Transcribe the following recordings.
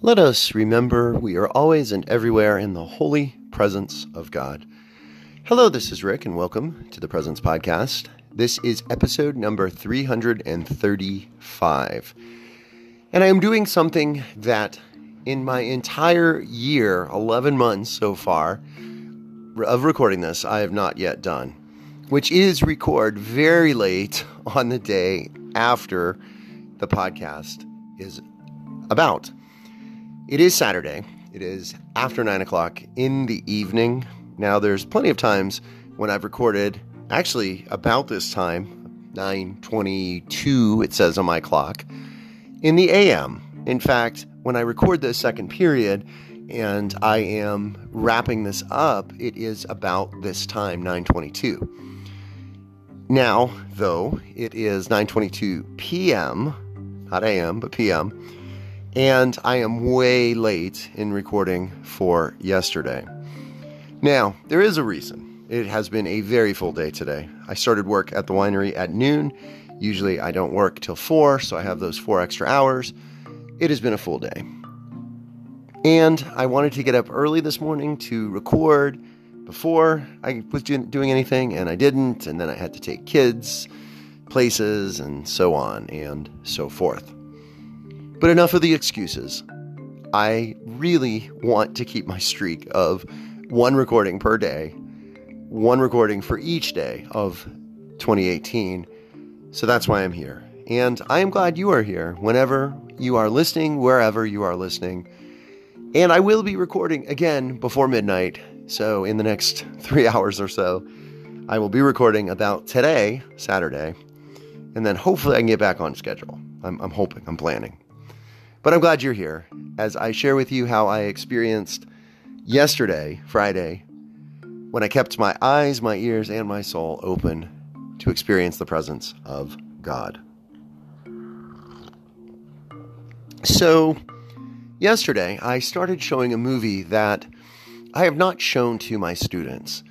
Let us remember we are always and everywhere in the holy presence of God. Hello, this is Rick, and welcome to the Presence Podcast. This is episode number 335. And I am doing something that in my entire year, 11 months so far, of recording this, I have not yet done, which is record very late on the day after the podcast is about. It is Saturday. It is after nine o'clock in the evening. Now, there's plenty of times when I've recorded, actually about this time, 9:22. It says on my clock, in the AM. In fact, when I record the second period and I am wrapping this up, it is about this time, 9:22. Now, though, it is 9:22 p.m., not AM, but p.m and I am way late in recording for yesterday. Now, there is a reason. It has been a very full day today. I started work at the winery at noon. Usually I don't work till 4, so I have those 4 extra hours. It has been a full day. And I wanted to get up early this morning to record before I was doing anything, and I didn't. And then I had to take kids places and so on and so forth. But enough of the excuses. I really want to keep my streak of one recording per day, one recording for each day of 2018. So that's why I'm here. And I am glad you are here whenever you are listening, wherever you are listening. And I will be recording again before midnight. So, in the next three hours or so, I will be recording about today, Saturday. And then hopefully I can get back on schedule. I'm, I'm hoping, I'm planning. But I'm glad you're here as I share with you how I experienced yesterday, Friday, when I kept my eyes, my ears, and my soul open to experience the presence of God. So, yesterday, I started showing a movie that I have not shown to my students.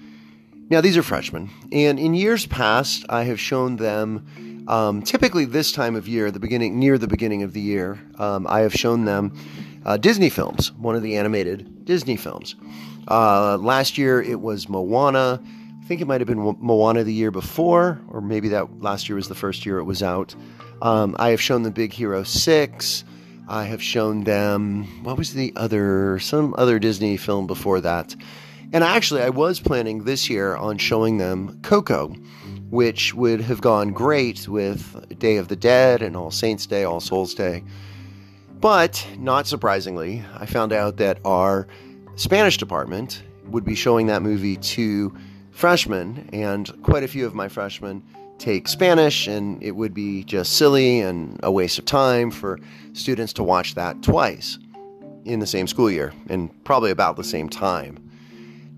Now, these are freshmen, and in years past, I have shown them um, typically, this time of year, the beginning near the beginning of the year, um, I have shown them uh, Disney films, one of the animated Disney films. Uh, last year it was Moana. I think it might have been Moana the year before, or maybe that last year was the first year it was out. Um, I have shown them Big Hero Six. I have shown them what was the other some other Disney film before that. And actually, I was planning this year on showing them Coco which would have gone great with Day of the Dead and All Saints Day, All Souls Day. But, not surprisingly, I found out that our Spanish department would be showing that movie to freshmen, and quite a few of my freshmen take Spanish, and it would be just silly and a waste of time for students to watch that twice in the same school year and probably about the same time.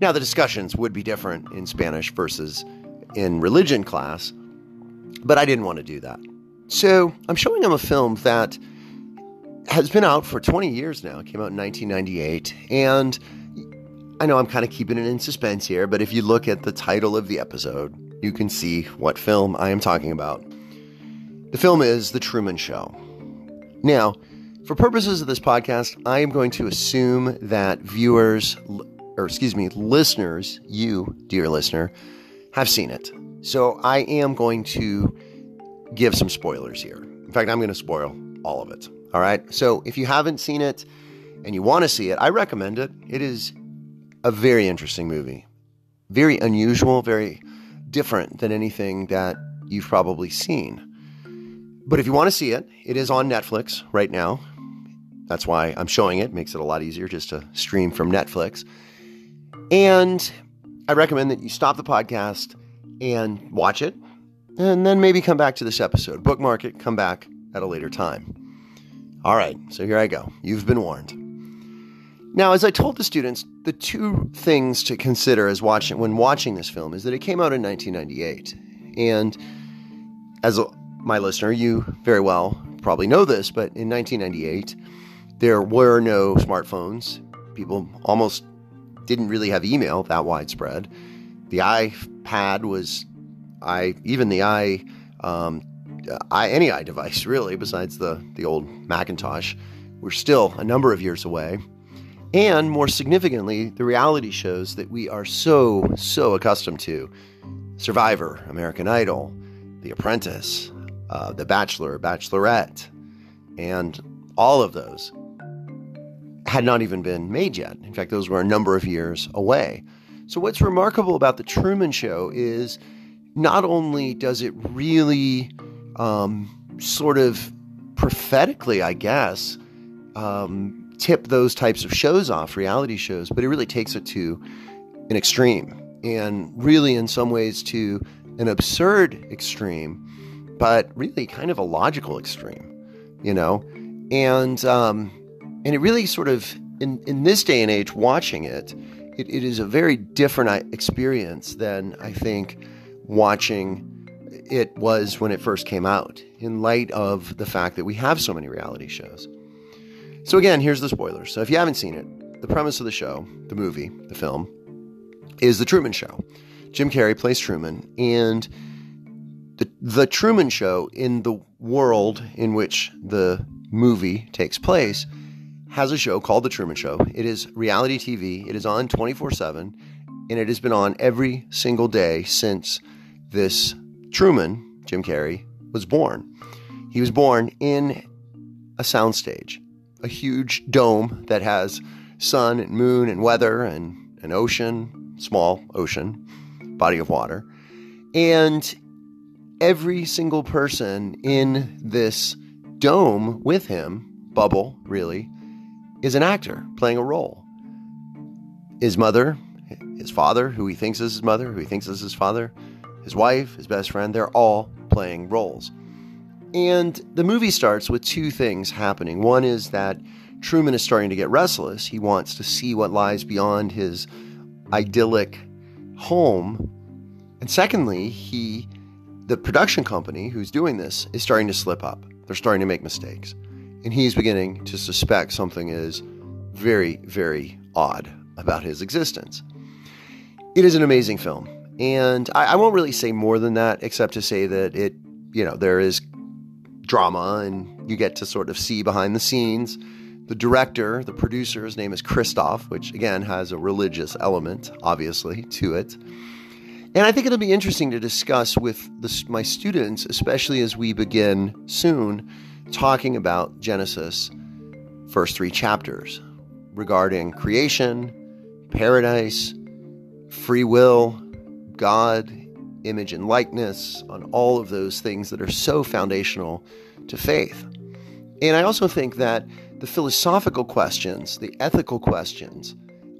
Now, the discussions would be different in Spanish versus in religion class, but I didn't want to do that. So I'm showing him a film that has been out for 20 years now. It came out in 1998. And I know I'm kind of keeping it in suspense here, but if you look at the title of the episode, you can see what film I am talking about. The film is The Truman Show. Now, for purposes of this podcast, I am going to assume that viewers, or excuse me, listeners, you, dear listener, have seen it. So I am going to give some spoilers here. In fact, I'm going to spoil all of it. All right. So if you haven't seen it and you want to see it, I recommend it. It is a very interesting movie, very unusual, very different than anything that you've probably seen. But if you want to see it, it is on Netflix right now. That's why I'm showing it. Makes it a lot easier just to stream from Netflix. And I recommend that you stop the podcast and watch it, and then maybe come back to this episode. Bookmark it, come back at a later time. All right, so here I go. You've been warned. Now, as I told the students, the two things to consider as watching when watching this film is that it came out in 1998, and as a, my listener, you very well probably know this, but in 1998, there were no smartphones. People almost didn't really have email that widespread. The iPad was, I even the i, um, I any i device really, besides the the old Macintosh, we're still a number of years away. And more significantly, the reality shows that we are so, so accustomed to Survivor, American Idol, The Apprentice, uh, The Bachelor, Bachelorette, and all of those had not even been made yet. In fact, those were a number of years away. So, what's remarkable about The Truman Show is not only does it really um, sort of prophetically, I guess, um, tip those types of shows off, reality shows, but it really takes it to an extreme and really, in some ways, to an absurd extreme, but really kind of a logical extreme, you know? And, um, and it really sort of, in, in this day and age, watching it, it, it is a very different uh, experience than I think watching it was when it first came out, in light of the fact that we have so many reality shows. So, again, here's the spoilers. So, if you haven't seen it, the premise of the show, the movie, the film, is The Truman Show. Jim Carrey plays Truman, and the, the Truman Show, in the world in which the movie takes place, has a show called The Truman Show. It is reality TV, it is on 24 7, and it has been on every single day since this Truman, Jim Carrey, was born. He was born in a soundstage, a huge dome that has sun and moon and weather and an ocean, small ocean, body of water. And every single person in this dome with him, bubble really, is an actor playing a role. His mother, his father, who he thinks is his mother, who he thinks is his father, his wife, his best friend, they're all playing roles. And the movie starts with two things happening. One is that Truman is starting to get restless. He wants to see what lies beyond his idyllic home. And secondly, he the production company who's doing this is starting to slip up. They're starting to make mistakes. And he's beginning to suspect something is very, very odd about his existence. It is an amazing film. And I, I, won't really say more than that, except to say that it, you know, there is drama and you get to sort of see behind the scenes. The director, the producer, his name is Christof, which again has a religious element, obviously, to it. And I think it'll be interesting to discuss with the, my students, especially as we begin soon talking about Genesis, first three chapters regarding creation, paradise, free will, God, image and likeness, on all of those things that are so foundational to faith. And I also think that the philosophical questions, the ethical questions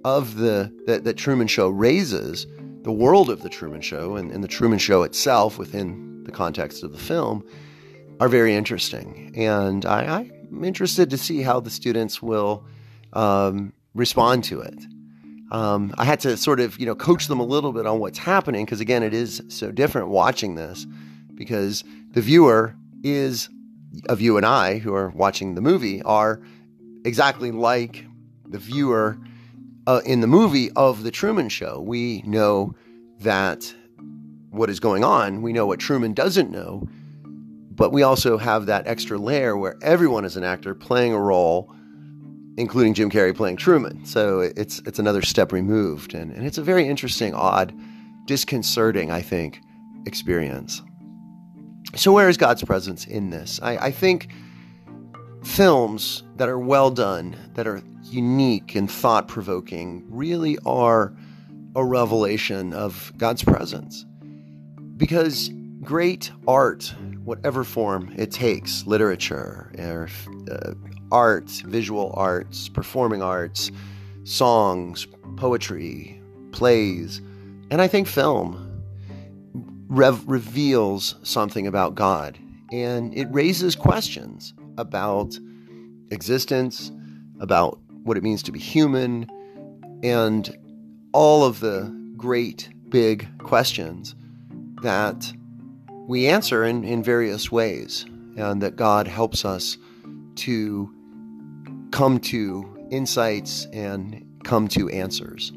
of the that, that Truman Show raises, the world of the Truman Show and, and the Truman Show itself within the context of the film, are very interesting. And I, am interested to see how the students will um, respond to it um, I had to sort of, you know, coach them a little bit on what's happening because, again, it is so different watching this because the viewer is of you and I who are watching the movie are exactly like the viewer uh, in the movie of The Truman Show. We know that what is going on, we know what Truman doesn't know, but we also have that extra layer where everyone is an actor playing a role including Jim Carrey playing Truman. So it's it's another step removed, and, and it's a very interesting, odd, disconcerting, I think, experience. So where is God's presence in this? I, I think films that are well done, that are unique and thought provoking, really are a revelation of God's presence. Because great art, whatever form it takes, literature or uh, arts, visual arts, performing arts, songs, poetry, plays, and I think film rev- reveals something about God. And it raises questions about existence, about what it means to be human, and all of the great big questions that we answer in, in various ways, and that God helps us to come to insights and come to answers.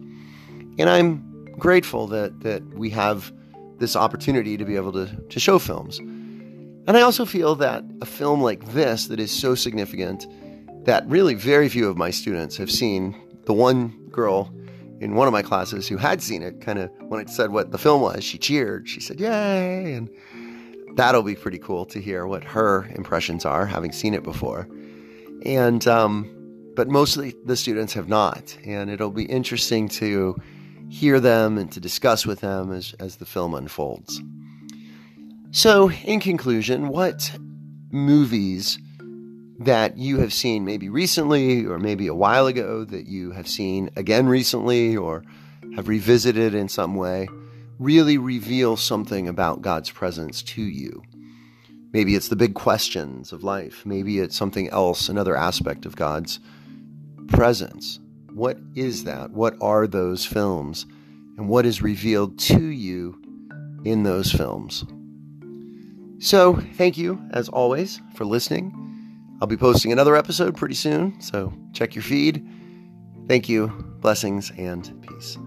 And I'm grateful that that we have this opportunity to be able to, to show films. And I also feel that a film like this that is so significant that really very few of my students have seen. The one girl in one of my classes who had seen it kind of when I said what the film was, she cheered. She said, Yay! And that'll be pretty cool to hear what her impressions are, having seen it before. And, um, but mostly the students have not. And it'll be interesting to hear them and to discuss with them as, as the film unfolds. So, in conclusion, what movies that you have seen maybe recently or maybe a while ago that you have seen again recently or have revisited in some way really reveal something about God's presence to you. Maybe it's the big questions of life. Maybe it's something else, another aspect of God's presence. What is that? What are those films? And what is revealed to you in those films? So, thank you, as always, for listening. I'll be posting another episode pretty soon, so check your feed. Thank you, blessings, and peace.